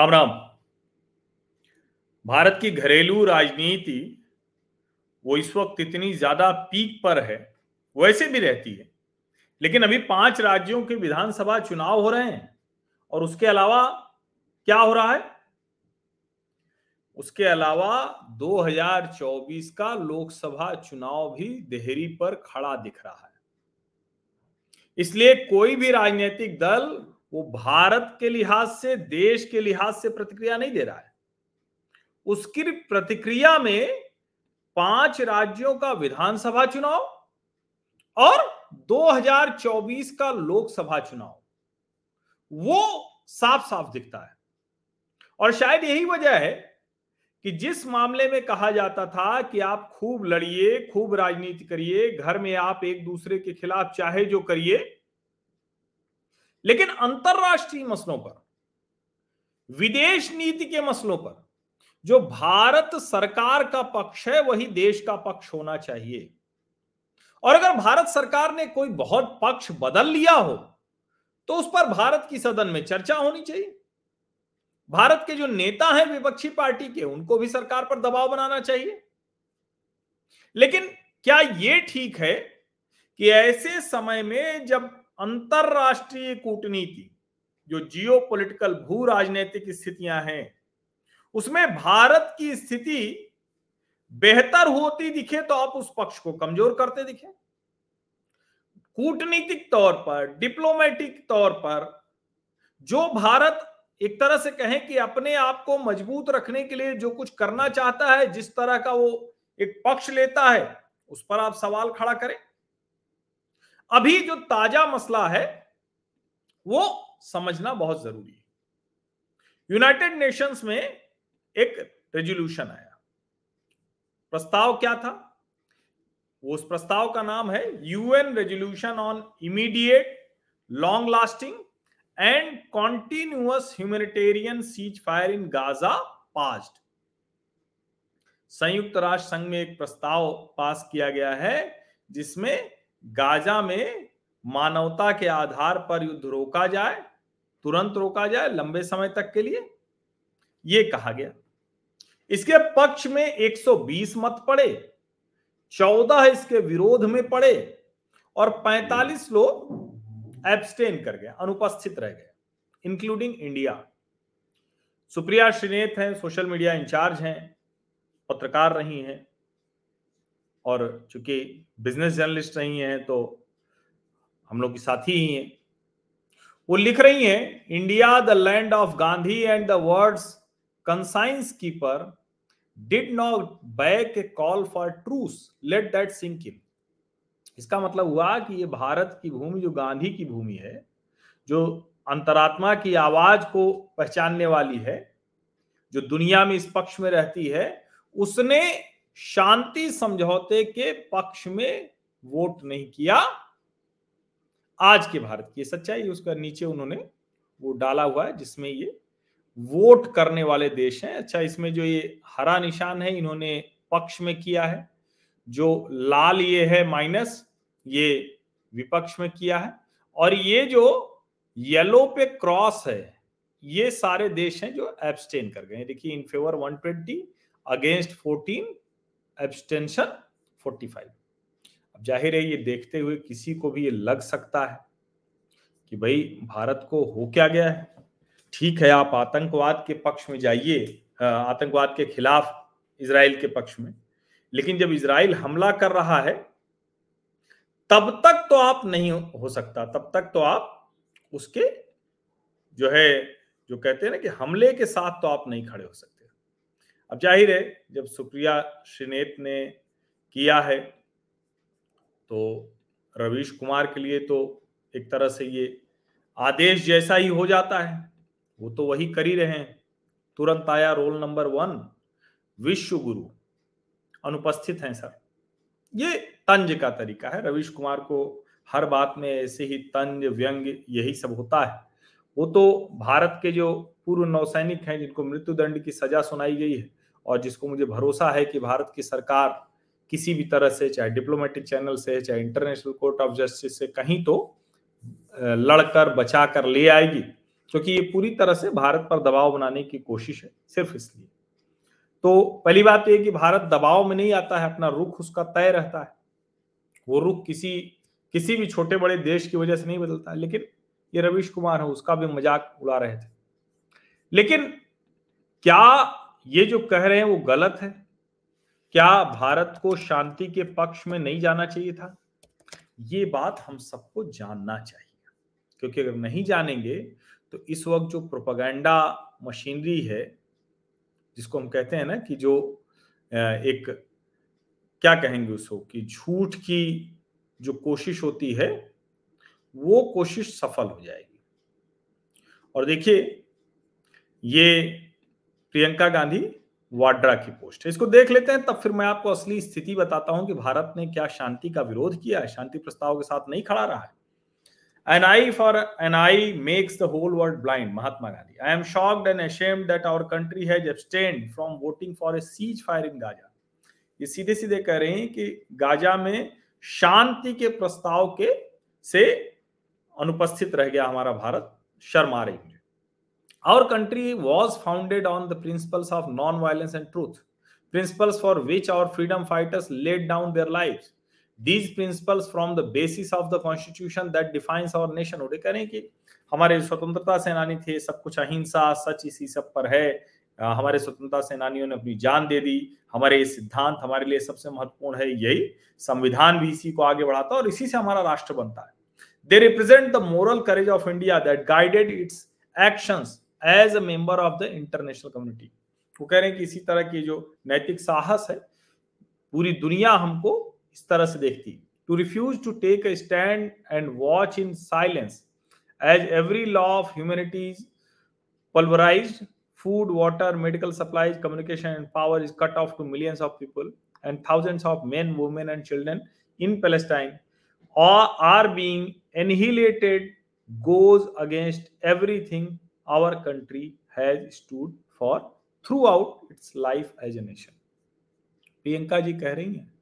राम राम भारत की घरेलू राजनीति वो इस वक्त इतनी ज़्यादा पीक पर है, वैसे भी रहती है, लेकिन अभी पाँच राज्यों के विधानसभा चुनाव हो रहे हैं, और उसके अलावा क्या हो रहा है? उसके अलावा 2024 का लोकसभा चुनाव भी देहरी पर खड़ा दिख रहा है। इसलिए कोई भी राजनीतिक दल वो भारत के लिहाज से, देश के लिहाज से प्रतिक्रिया नहीं दे रहा है। उसकी प्रतिक्रिया में पाँच राज्यों का विधानसभा चुनाव और 2024 का लोकसभा चुनाव, वो साफ़ साफ़ दिखता है। और शायद यही वजह है कि जिस मामले में कहा जाता था कि आप खूब लड़िए, खूब राजनीति करिए, घर में आप एक दूसरे के खिलाफ चाहे जो करिए लेकिन अंतरराष्ट्रीय मसलों पर, विदेश नीति के मसलों पर, जो भारत सरकार का पक्ष है, वही देश का पक्ष होना चाहिए। और अगर भारत सरकार ने कोई बहुत पक्ष बदल लिया हो तो उस पर भारत की सदन में चर्चा होनी चाहिए। भारत के जो नेता हैं विपक्षी पार्टी के, उनको भी सरकार पर दबाव बनाना चाहिए। लेकिन क्या यह ठीक है कि ऐसे समय में जब अंतरराष्ट्रीय कूटनीति, जो जियो पोलिटिकल भू राजनीतिक स्थितियाँ हैं, उसमें भारत की स्थिति बेहतर होती दिखे तो आप उस पक्ष को कमज़ोर करते दिखे। कूटनीतिक तौर पर, डिप्लोमेटिक तौर पर, जो भारत एक तरह से कहें कि अपने आप को मज़बूत रखने के लिए जो कुछ करना चाहता है, जिस तरह का वो एक पक्ष लेता है, उस पर आप सवाल खड़ा करें। अभी जो ताज़ा मसला है, वो समझना बहुत ज़रूरी है। यूनाइटेड नेशंस में एक रेजोल्यूशन आया। प्रस्ताव क्या था? उस प्रस्ताव का नाम है UN resolution on immediate long lasting and continuous humanitarian ceasefire in Gaza passed संयुक्त राष्ट्र संघ में एक प्रस्ताव पास किया गया है, जिसमें गाजा में मानवता के आधार पर युद्ध रोका जाए, तुरंत रोका जाए लंबे समय तक के लिए यह कहा गया। इसके पक्ष में 120 मत पड़े 14 इसके विरोध में पड़े और 45 लोग एब्सटेन कर गए, अनुपस्थित रह गए इंक्लूडिंग इंडिया सुप्रिया श्रीनेत हैं सोशल मीडिया इंचार्ज हैं, पत्रकार रही हैं। और चूँकि बिज़नेस जर्नलिस्ट रही है तो हम लोग की साथी ही हैं। वो लिख रही हैं India the land of Gandhi and the words conscience keeper did not back a call for truce let that sink in इसका मतलब हुआ कि ये भारत की भूमि, जो गांधी की भूमि है, जो अंतरात्मा की आवाज़ को पहचानने वाली है, जो दुनिया में इस पक्ष में रहती है, उसने शांति समझौते के पक्ष में वोट नहीं किया। आज के भारत की सच्चाई, उसका नीचे उन्होंने वो डाला हुआ है, जिसमें ये वोट करने वाले देश हैं। अच्छा इसमें जो ये हरा निशान है, इन्होंने पक्ष में किया है। जो लाल ये है माइनस, ये विपक्ष में किया है। और ये जो येलो पे क्रॉस है, ये सारे देश हैं जो एब्सटेन कर गए देखिए, इन फेवर 120 अगेंस्ट 14 एब्सटेंशन 45 अब ज़ाहिर है ये देखते हुए किसी को भी ये लग सकता है कि भाई भारत को हो क्या गया है? ठीक है, आप आतंकवाद के पक्ष में जाइए आतंकवाद के खिलाफ इसराइल के पक्ष में। लेकिन जब इसराइल हमला कर रहा है, तब तक तो आप नहीं हो सकता। तब तक तो आप उसके जो है, जो कहते हैं ना कि हमले के साथ तो आप नहीं खड़े हो सकते। अब ज़ाहिर है, जब सुप्रिया श्रीनेत ने किया है तो रवीश कुमार के लिए तो एक तरह से ये आदेश जैसा ही हो जाता है। वो तो वही कर ही रहे हैं। तुरंत आया रोल नंबर वन, विश्व गुरु। अनुपस्थित हैं सर ये तंज का तरीका है। रवीश कुमार को हर बात में ऐसे ही तंज, व्यंग यही सब होता है। वो तो भारत के जो पूर्व नौसैनिक हैं, जिनको मृत्युदंड की सजा सुनाई गई है और जिसको मुझे भरोसा है कि भारत की सरकार किसी भी तरह से, चाहे डिप्लोमेटिक चैनल से, चाहे इंटरनेशनल कोर्ट ऑफ़ जस्टिस से, कहीं तो लड़कर बचा कर ले आएगी। क्योंकि ये पूरी तरह से भारत पर दबाव बनाने की कोशिश है, सिर्फ़ इसलिए। तो पहली बात यह कि भारत दबाव में नहीं आता है, अपना रुख उसका तय रहता है। वो रुख किसी किसी भी छोटे बड़े देश की वजह से नहीं बदलता है, लेकिन ये रवीश कुमार है, उसका भी मज़ाक उड़ा रहे थे। लेकिन क्या ये जो कह रहे हैं वो गलत है। क्या भारत को शांति के पक्ष में नहीं जाना चाहिए था? ये बात हम सबको जानना चाहिए। क्योंकि अगर नहीं जानेंगे तो इस वक्त जो प्रोपागेंडा मशीनरी है, जिसको हम कहते हैं ना कि जो एक, क्या कहेंगे उसको कि झूठ की जो कोशिश होती है, वो कोशिश सफल हो जाएगी। और देखिए, ये प्रियंका गांधी वाड्रा की पोस्ट। है इसको देख लेते हैं, तब फिर मैं आपको असली स्थिति बताता हूँ कि भारत ने क्या शांति का विरोध किया है, शांति प्रस्ताव के साथ नहीं खड़ा रहा है। An eye for an eye makes the whole world blind Mahatma Gandhi. I am shocked and ashamed that our country has abstained from voting for a ceasefire in Gaza ये सीधे सीधे कह रहे हैं कि गाजा में शांति के प्रस्ताव के से अनुपस्थित रह गया हमारा भारत, शर्मा रही Our country was founded on the principles of non-violence and truth, principles for which our freedom fighters laid down their lives. these principles from the basis of the constitution that defines our nation उड़े करें कि हमारे स्वतंत्रता सेनानी थे सब कुछ अहिंसा सच इसी सब पर है हमारे स्वतंत्रता सेनानियों ने अपनी जान दे दी हमारे ये सिद्धांत हमारे लिए सबसे महत्वपूर्ण है यही संविधान भी इसी को आगे बढ़ाता है और इसी से हमारा राष्ट्र बनता है they represent the moral courage of India that guided its actions as a member of the international community वो कह रहे हैं कि इसी तरह की जो नैतिक साहस है, पूरी दुनिया हमको इस तरह से देखती to refuse to take a stand and watch in silence as every law of humanities pulverise food water medical supplies communication and power is cut off to millions of people and thousands of men women and children in Palestine are being annihilated goes against every our country has stood for throughout its life as a nation. Priyanka ji कह रही हैं?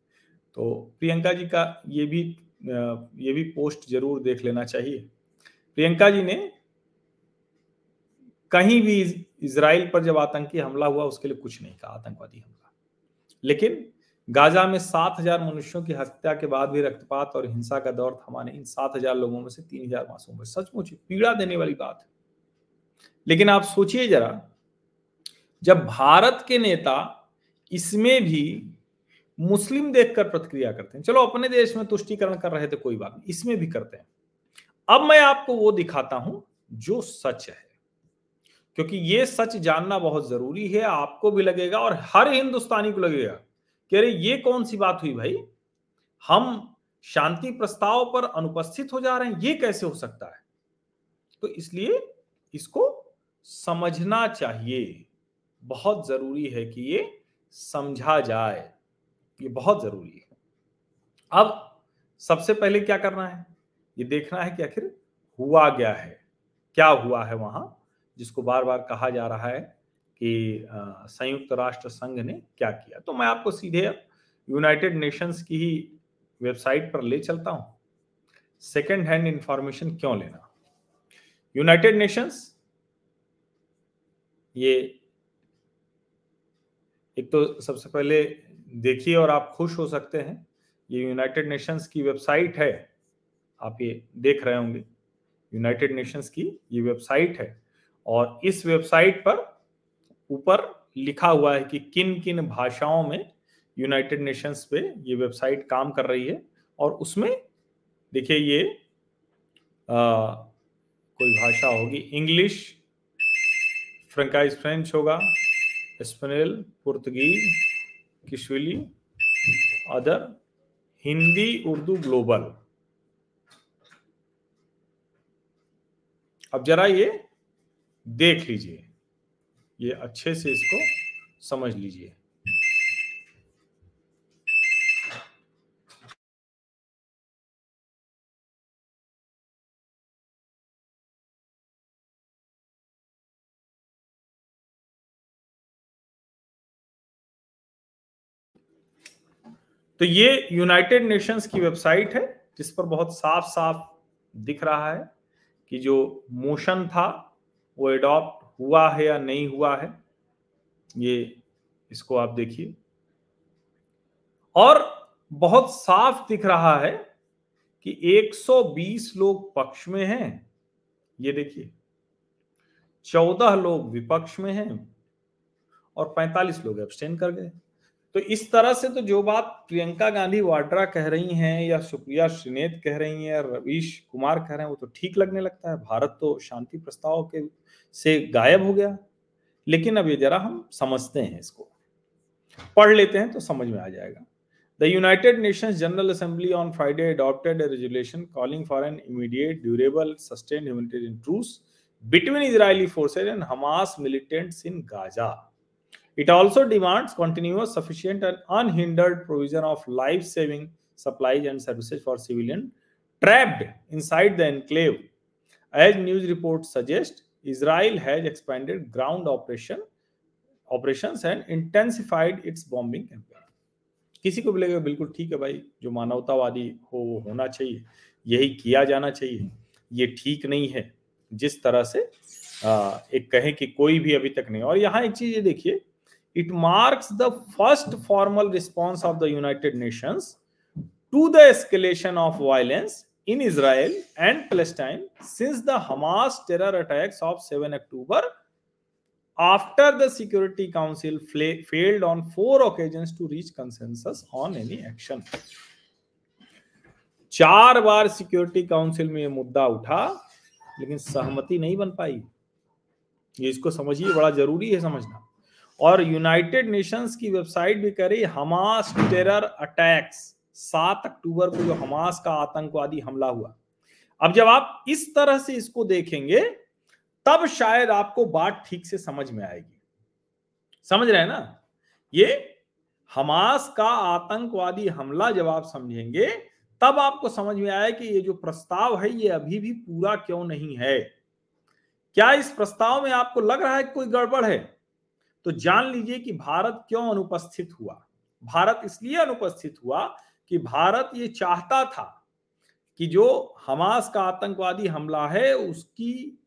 तो प्रियंका जी का ये भी ये भी post ज़रूर देख लेना चाहिए। प्रियंका जी ने कहीं भी इसराइल पर जब आतंकी हमला हुआ, उसके लिए कुछ नहीं कहा, आतंकवादी हमला। लेकिन गाजा में सात हज़ार मनुष्यों की हत्या के बाद भी रक्तपात और हिंसा का दौर थमा नहीं। इन सात हज़ार लोगों में से तीन हज़ार मासूम सचमुच पीड़ा देने वाली बात है। लेकिन आप सोचिए जरा, जब भारत के नेता इसमें भी मुस्लिम देखकर प्रतिक्रिया करते हैं, चलो अपने देश में तुष्टिकरण कर रहे थे, कोई बात नहीं, इसमें भी करते हैं। अब मैं आपको वो दिखाता हूँ जो सच है, क्योंकि ये सच जानना बहुत ज़रूरी है, आपको भी लगेगा और हर हिंदुस्तानी को लगेगा कि अरे ये कौन सी बात हुई भाई? हम शांति प्रस्ताव पर अनुपस्थित हो जा रहे हैं, ये कैसे हो सकता है? तो इसलिए इसको समझना चाहिए। बहुत ज़रूरी है कि ये समझा जाए। ये बहुत ज़रूरी है। अब सबसे पहले क्या करना है? ये देखना है कि आखिर हुआ क्या है? क्या हुआ है वहाँ? जिसको बार बार कहा जा रहा है कि संयुक्त राष्ट्र संघ ने क्या किया? तो मैं आपको सीधे यूनाइटेड नेशंस की ही वेबसाइट पर ले चलता हूँ। सेकेंड हैंड इंफॉर्मेशन क्यों लेना? यूनाइटेड नेशंस, ये एक तो सबसे पहले देखिए और आप खुश हो सकते हैं, ये यूनाइटेड नेशंस की वेबसाइट है, आप ये देख रहे होंगे, यूनाइटेड नेशंस की ये वेबसाइट है, और इस वेबसाइट पर ऊपर लिखा हुआ है कि किन किन भाषाओं में यूनाइटेड नेशंस पे ये वेबसाइट काम कर रही है, और उसमें देखिए ये कोई भाषा होगी इंग्लिश, फ्रेंकाइज फ्रेंच होगा, स्पेनिल, Portuguese, Kiswahili, other, Hindi, Urdu, global. अब जरा ये देख लीजिए, ये अच्छे से इसको समझ लीजिए। तो ये यूनाइटेड नेशंस की वेबसाइट है, जिस पर बहुत साफ़ साफ़ दिख रहा है कि जो मोशन था, वो एडॉप्ट हुआ है या नहीं हुआ है। ये इसको आप देखिए। और बहुत साफ़ दिख रहा है कि 120 लोग पक्ष में हैं। ये देखिए। 14 लोग विपक्ष में हैं और 45 लोग एब्सटेन कर गए। तो इस तरह से तो जो बात प्रियंका गांधी वाड्रा कह रही हैं या सुप्रिया श्रीनेत कह रही हैं, रवीश कुमार कह रहे हैं, वो तो ठीक लगने लगता है। भारत तो शांति प्रस्ताव के से गायब हो गया। लेकिन अब ये जरा हम समझते हैं इसको। पढ़ लेते हैं तो समझ में आ जाएगा। The United Nations General Assembly on Friday adopted resolution calling for an immediate durable sustained humanitarian truce between Israeli forces and Hamas militants in Gaza. It also demands continuous, sufficient, and unhindered provision of life saving supplies and services for civilians trapped inside the enclave. As news reports suggest, Israel has expanded ground operation operations and intensified its bombing campaign. किसी को भी लगेगा बिल्कुल ठीक है भाई जो मानवतावादी हो वो होना चाहिए यही किया जाना चाहिए ये ठीक नहीं है जिस तरह से आ, एक कहें कि कोई भी अभी तक नहीं और यहाँ एक चीज़ ये देखिए it marks the first formal response of the United Nations to the escalation of violence in Israel and Palestine since the Hamas terror attacks of 7 October after the Security Council failed on four occasions to reach consensus on any action. चार बार security council में ये मुद्दा उठा लेकिन सहमति नहीं बन पाई ये इसको समझिए बड़ा ज़रूरी है समझना और यूनाइटेड नेशंस की वेबसाइट भी कह रही हमास टेरर अटैक्स सात अक्टूबर को जो हमास का आतंकवादी हमला हुआ। अब जब आप इस तरह से इसको देखेंगे, तब शायद आपको बात ठीक से समझ में आएगी। समझ रहे हैं ना? ये हमास का आतंकवादी हमला जब आप समझेंगे, तब आपको समझ में आया कि ये जो प्रस्ताव है, ये अभी भी पूरा क्यों नहीं है? क्या इस प्रस्ताव में आपको लग रहा है कोई गड़बड़ है? तो जान लीजिए कि भारत क्यों अनुपस्थित हुआ? भारत इसलिए अनुपस्थित हुआ कि भारत ये चाहता था कि जो हमास का आतंकवादी हमला है, उसकी,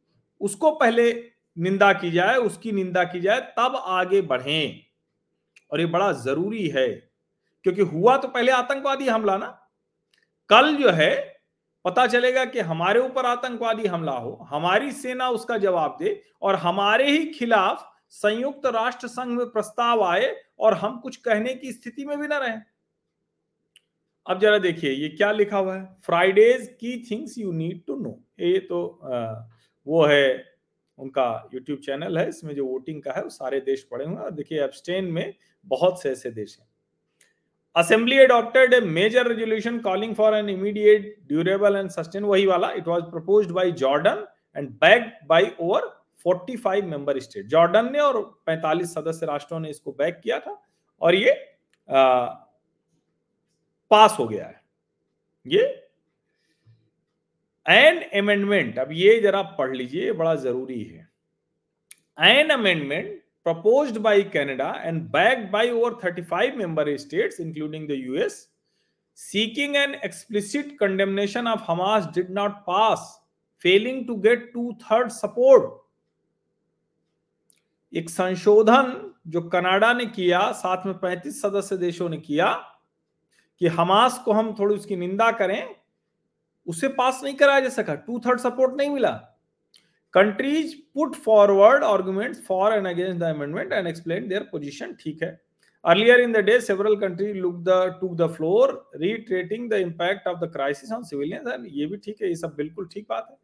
उसको पहले निंदा की जाए, उसकी निंदा की जाए, तब आगे बढ़े। और ये बड़ा ज़रूरी है, क्योंकि हुआ तो पहले आतंकवादी हमला ना। कल जो है, पता चलेगा कि हमारे ऊपर आतंकवादी हमला हो, हमारी सेना उसका जवाब दे, और हमारे ही खिलाफ संयुक्त राष्ट्र संघ में प्रस्ताव आए और हम कुछ कहने की स्थिति में भी ना रहे। अब जरा देखिए ये क्या लिखा हुआ है? फ्राइडेज की things you need to know ये तो आ, वो है उनका यूट्यूब चैनल है इसमें जो वोटिंग का है वो सारे देश पड़े हुए और देखिए एब्सटेन में बहुत से ऐसे देश हैं। Assembly adopted a major resolution calling for an immediate durable and sustain वही वाला it was proposed by Jordan and backed by over 45 member state. Jordan ने और 45 सदस्य राष्ट्रों ने इसको बैक किया था और ये आ, पास हो गया है। ये एन अमेंडमेंट अब ये जरा पढ़ लीजिए बड़ा ज़रूरी है। An amendment propose by Canada and back by over 35 member state including the US seeking an explicit condemnation of Hamas did not pass failing to get two third support एक संशोधन जो कनाडा ने किया, साथ में 35 सदस्य देशों ने किया, कि हमास को हम थोड़ी उसकी निंदा करें, उसे पास नहीं कराया जा सका। टू थर्ड सपोर्ट नहीं मिला। Countries put forward argument for and against the amendment and explain their position ठीक है। Earlier in the day several country look the to the floor retreating the impact of the crisis on civilians and ये भी ठीक है, ये सब बिल्कुल ठीक बात है।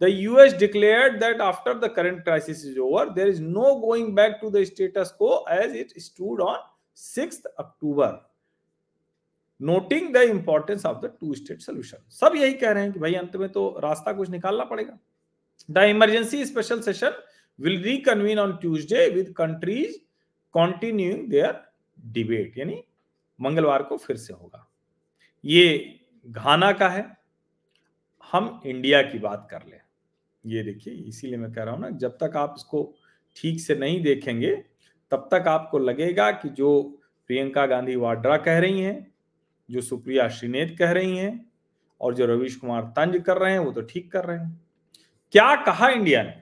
The US declared that after the current crisis is over, there is no going back to the status quo as it stood on 6th October. Noting the importance of the two state solution सब यही कह रहे हैं कि भाई अंत में तो रास्ता कुछ निकालना पड़ेगा। The emergency special session will reconvene on Tuesday with countries continuing their debate यानी मंगलवार को फिर से होगा। ये घाना का है। हम इंडिया की बात कर लें। ये देखिए, इसीलिए मैं कह रहा हूँ ना, जब तक आप इसको ठीक से नहीं देखेंगे, तब तक आपको लगेगा कि जो प्रियंका गांधी वाड्रा कह रही हैं, जो सुप्रिया श्रीनेत कह रही हैं, और जो रविश कुमार तंज कर रहे हैं, वो तो ठीक कर रहे हैं। क्या कहा इंडिया ने?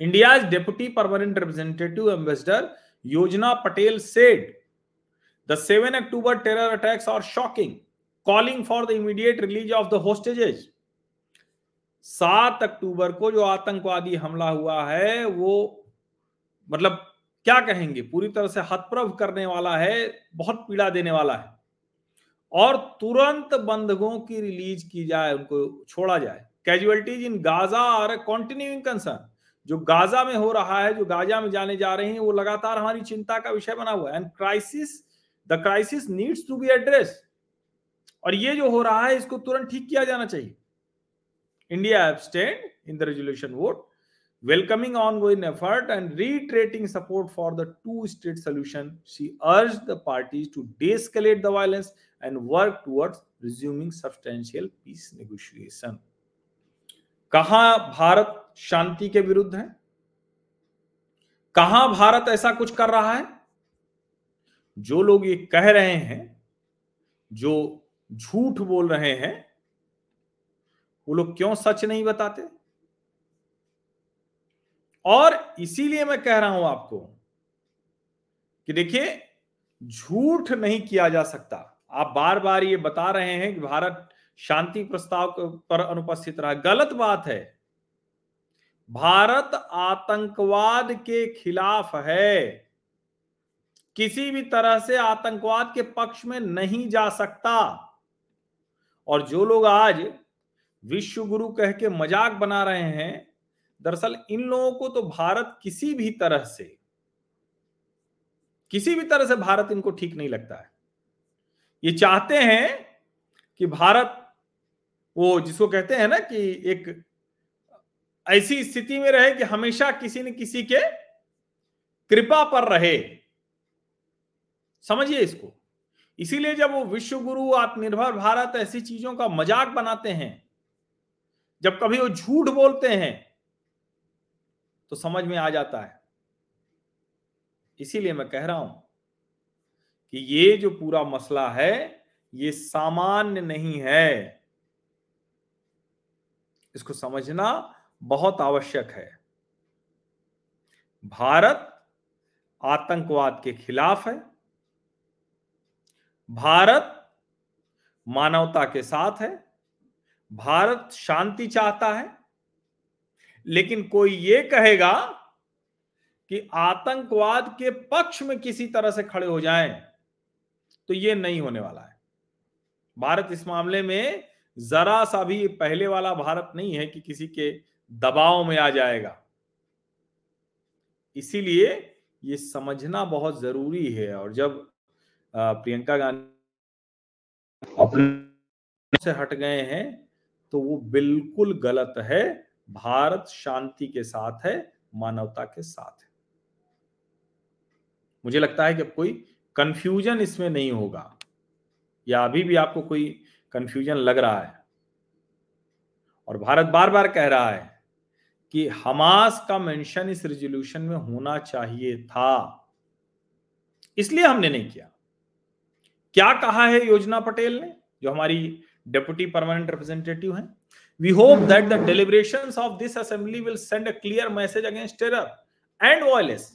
India deputy permanent representative ambassador Yojna Patel said. The seven October terror attacks और shocking, calling for the immediate release of the hostages सात अक्टूबर को जो आतंकवादी हमला हुआ है, वो मतलब क्या कहेंगे? पूरी तरह से हतप्रभ करने वाला है, बहुत पीड़ा देने वाला है। और तुरंत बंधकों की रिलीज़ की जाए, उनको छोड़ा जाए। Casualties in Gaza are continuing concern जो गाजा में हो रहा है, जो गाजा में जाने जा रहे हैं, वो लगातार हमारी चिंता का विषय बना हुआ है। And crisis the crisis needs to be address और ये जो हो रहा है, इसको तुरंत ठीक किया जाना चाहिए। India abstained in the resolution vote, welcoming ongoing effort and reiterating support for the two-state solution. She urged the parties to de-escalate the violence and work towards resuming substantial peace negotiation. कहा भारत शांति के विरुद्ध है कहा भारत ऐसा कुछ कर रहा है जो लोग ये कह रहे हैं जो झूठ बोल रहे हैं वो लोग क्यों सच नहीं बताते? और इसीलिए मैं कह रहा हूँ आपको कि देखिए, झूठ नहीं किया जा सकता। आप बार बार ये बता रहे हैं कि भारत शांति प्रस्ताव पर अनुपस्थित रहा। गलत बात है। भारत आतंकवाद के खिलाफ है। किसी भी तरह से आतंकवाद के पक्ष में नहीं जा सकता। और जो लोग आज विश्व गुरु कह के मज़ाक बना रहे हैं, दरअसल इन लोगों को तो भारत किसी भी तरह से, किसी भी तरह से भारत इनको ठीक नहीं लगता है। ये चाहते हैं कि भारत, वो जिसको कहते हैं ना कि एक ऐसी स्थिति में रहे कि हमेशा किसी न किसी के कृपा पर रहे। समझिए इसको। इसीलिए जब वो विश्व गुरु आत्मनिर्भर भारत ऐसी चीज़ों का मज़ाक बनाते हैं जब कभी वो झूठ बोलते हैं तो समझ में आ जाता है। इसीलिए मैं कह रहा हूँ कि ये जो पूरा मसला है, ये सामान्य नहीं है। इसको समझना बहुत आवश्यक है। भारत आतंकवाद के खिलाफ है। भारत मानवता के साथ है। भारत शांति चाहता है, लेकिन कोई ये कहेगा कि आतंकवाद के पक्ष में किसी तरह से खड़े हो जाएँ तो ये नहीं होने वाला है। भारत इस मामले में जरा सा भी पहले वाला भारत नहीं है कि किसी के दबाव में आ जाएगा। इसीलिए ये समझना बहुत ज़रूरी है और जब प्रियंका गांधी अपने से हट गए हैं तो वो बिल्कुल गलत है। भारत शांति के साथ है, मानवता के साथ है। मुझे लगता है कि कोई कंफ्यूजन इसमें नहीं होगा। या अभी भी आपको कोई कंफ्यूजन लग रहा है। और भारत बार बार कह रहा है कि हमास का मेंशन इस रेजोल्यूशन में होना चाहिए था। इसलिए हमने नहीं किया। क्या कहा है योजना पटेल ने, जो हमारी deputy permanent representative हैं we hope that the deliberations of this assembly will send a clear message against terror and violence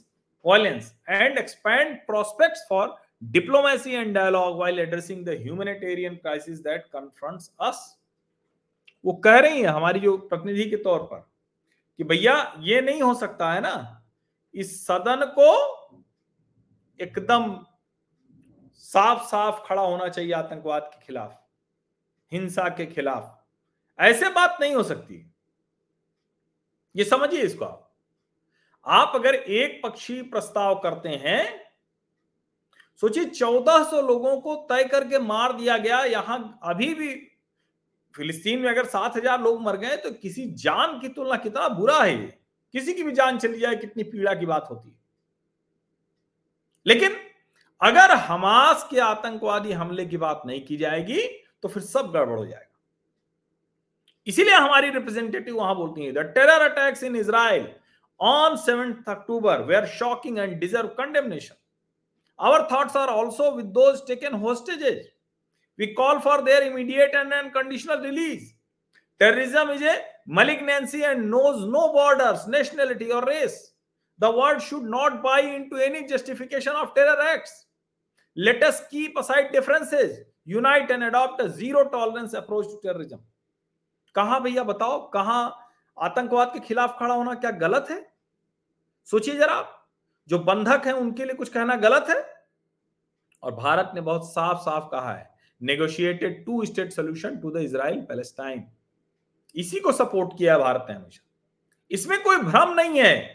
violence and expand prospects for diplomacy and dialogue while addressing the humanitarian crisis that confronts us वो कह रही है हमारी जो प्रतिनिधि के तौर पर कि भैया ये नहीं हो सकता है ना इस सदन को एकदम साफ़ साफ़ खड़ा होना चाहिए आतंकवाद के खिलाफ हिंसा के खिलाफ। ऐसे बात नहीं हो सकती। ये समझिए इसको आप। आप अगर एक पक्षी प्रस्ताव करते हैं, सोचिए 1400 लोगों को तय करके मार दिया गया। यहाँ अभी भी फिलिस्तीन में अगर 7000 लोग मर गए तो किसी जान की तुलना कितना बुरा है ये। किसी की भी जान चली जाए, कितनी पीड़ा की बात होती है। लेकिन अगर हमास के आतंकवादी हमले की बात नहीं की जाएगी तो फिर सब गड़बड़ हो जाएगा। इसीलिए हमारी रिप्रेजेंटेटिव वहाँ बोलती है terror attacks in Israel on seventh October we are shocking and deserve condemnation our thoughts are also with those hostages we call for their immediate and unconditional release terrorism is a malignancy and knows no border nationality or race the world should not buy into any justification of terror act latest की and adopt a zero tolerance approach to terrorism. कहाँ भैया बताओ, कहा आतंकवाद के खिलाफ खड़ा होना क्या गलत है? सोचिए जरा आप जो बंधक है उनके लिए कुछ कहना गलत है? और भारत ने बहुत साफ़ साफ़ कहा है negotiated two state solution to the Israel Palestine इसी को सपोर्ट किया भारत ने हमेशा। इसमें कोई भ्रम नहीं है।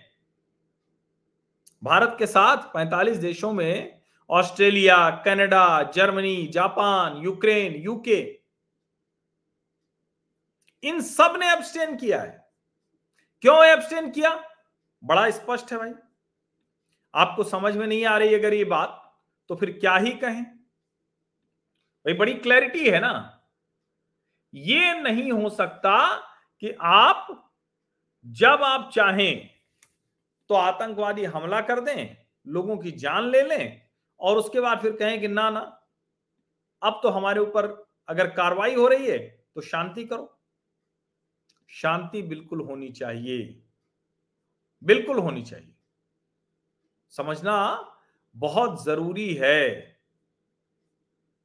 भारत के साथ 45 देशों में Australia, Canada, Germany, Japan, Ukraine, UK. इन सबने एब्सटेन किया है। क्यों एब्सटेन किया? बड़ा स्पष्ट है भाई। आपको समझ में नहीं आ रही अगर ये बात तो फिर क्या ही कहें? भाई, बड़ी क्लैरिटी है ना। ये नहीं हो सकता कि आप, जब आप चाहें तो आतंकवादी हमला कर दें, लोगों की जान ले लें और उसके बाद फिर कहें कि ना ना, अब तो हमारे ऊपर अगर कार्रवाई हो रही है तो शांति करो। शांति बिल्कुल होनी चाहिए। बिल्कुल होनी चाहिए। समझना बहुत ज़रूरी है।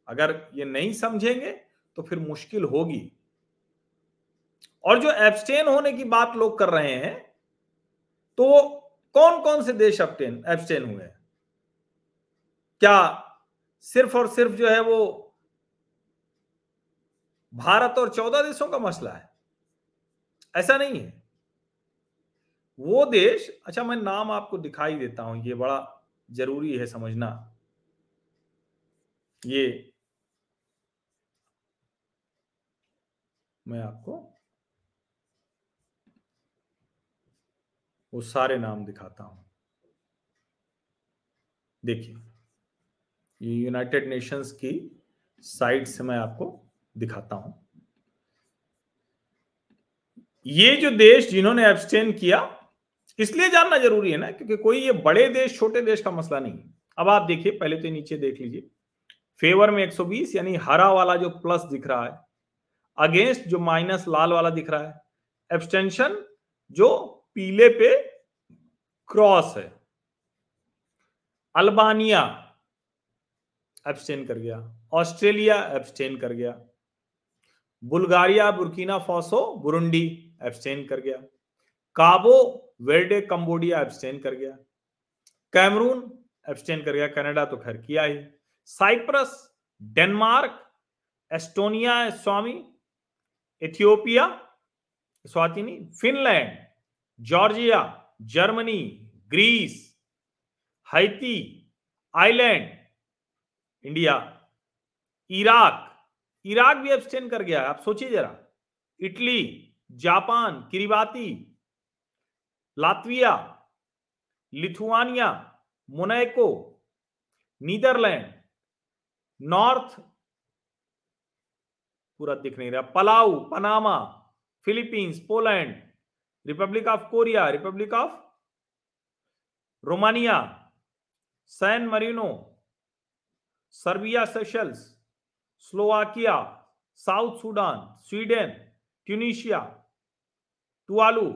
अगर ये नहीं समझेंगे तो फिर मुश्किल होगी। और जो एब्सटेन होने की बात लोग कर रहे हैं तो कौन कौन से देश एब्सटेन एब्सटेन हुए हैं? क्या सिर्फ़ और सिर्फ़ जो है वो भारत और चौदह देशों का मसला है? ऐसा नहीं है। वो देश अच्छा मैं नाम आपको दिखाई देता हूँ, ये बड़ा ज़रूरी है समझना। ये मैं आपको वो सारे नाम दिखाता हूँ। देखिए। यूनाइटेड नेशंस की साइट से मैं आपको दिखाता हूँ। ये जो देश जिन्होंने एब्सटेन किया, इसलिए जानना ज़रूरी है ना, क्योंकि कोई ये बड़े देश, छोटे देश का मसला नहीं अब आप देखिए, पहले तो नीचे देख लीजिए। फेवर में 120 यानी हरा वाला जो प्लस दिख रहा है, अगेंस्ट जो माइनस लाल वाला दिख रहा है एब्सटेंशन जो पीले पे क्रॉस है। अल्बानिया एब्सटेन कर गया। ऑस्ट्रेलिया एब्सटेन कर गया। Bulgaria, Burkina Faso, Burundi abstain कर गया। काबो, वेल्डे, कंबोडिया एब्सटेन कर गया। कैमरून एब्सटेन कर गया। कनाडा तो खैर किया ही। साइप्रस, डेनमार्क, एस्टोनिया स्वामी, Ethiopia Eswatini, Finland, Georgia, Germany, Greece, Haiti Iceland India, Iraq Iraq भी एब्सटेन कर गया। आप सोचिए जरा। Italy, Japan, Kiribati, Latvia, Lithuania Monaco Netherland, north, पूरा दिख नहीं रहा। Palau, Panama, Philippines, Poland, Republic of Korea, Republic of Romania, San Marino Serbia Seychelles, Slovakia, South Sudan, Sweden, Tunisia Tuvalu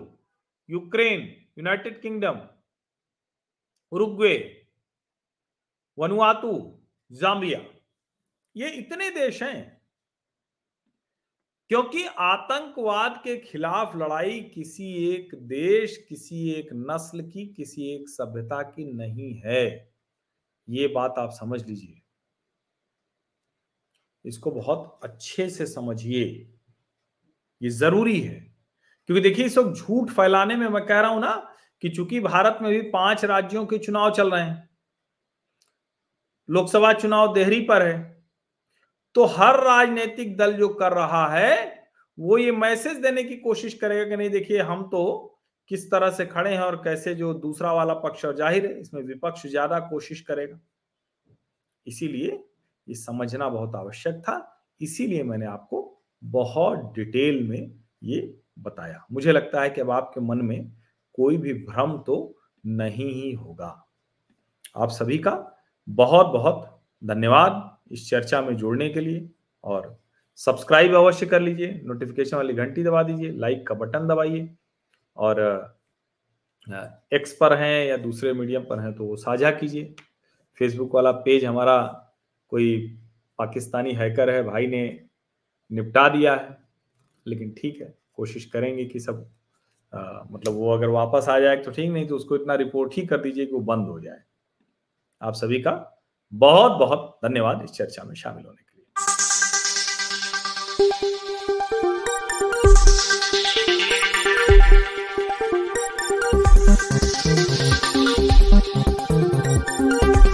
Ukraine, United Kingdom, Uruguay, Vanuatu, Zambia. ये इतने देश हैं, क्योंकि आतंकवाद के खिलाफ लड़ाई किसी एक देश, किसी एक नस्ल की, किसी एक सभ्यता की नहीं है। ये बात आप समझ लीजिए। इसको बहुत अच्छे से समझिए। ये ज़रूरी है। क्योंकि देखिए, इस वक्त झूठ फैलाने में मैं कह रहा हूँ ना कि चूँकि भारत में भी पाँच राज्यों के चुनाव चल रहे हैं, लोकसभा चुनाव देहरी पर है तो हर राजनीतिक दल जो कर रहा है, वो ये मैसेज देने की कोशिश करेगा कि नहीं, देखिए, हम तो किस तरह से खड़े हैं और कैसे जो दूसरा वाला पक्ष और ज़ाहिर है, इसमें विपक्ष ज़्यादा कोशिश करेगा। इसीलिए ये समझना बहुत आवश्यक था, इसीलिए मैंने आपको बहुत डिटेल में ये बताया। मुझे लगता है कि अब आपके मन में कोई भी भ्रम तो नहीं ही होगा। आप सभी का बहुत बहुत धन्यवाद इस चर्चा में जोड़ने के लिए और सब्सक्राइब अवश्य कर लीजिए, नोटिफिकेशन वाली घंटी दबा दीजिए, लाइक का बटन दबाइए और एक्स पर हैं या दूसरे मीडियम पर हैं तो वो साझा कीजिए। फेसबुक वाला पेज हमारा कोई पाकिस्तानी हैकर है भाई ने निपटा दिया है। लेकिन ठीक है कोशिश करेंगे कि सब आ, मतलब वो अगर वापस आ जाए तो ठीक नहीं तो उसको इतना रिपोर्ट ही कर दीजिए कि वो बंद हो जाए। आप सभी का बहुत बहुत धन्यवाद इस चर्चा में शामिल होने के लिए।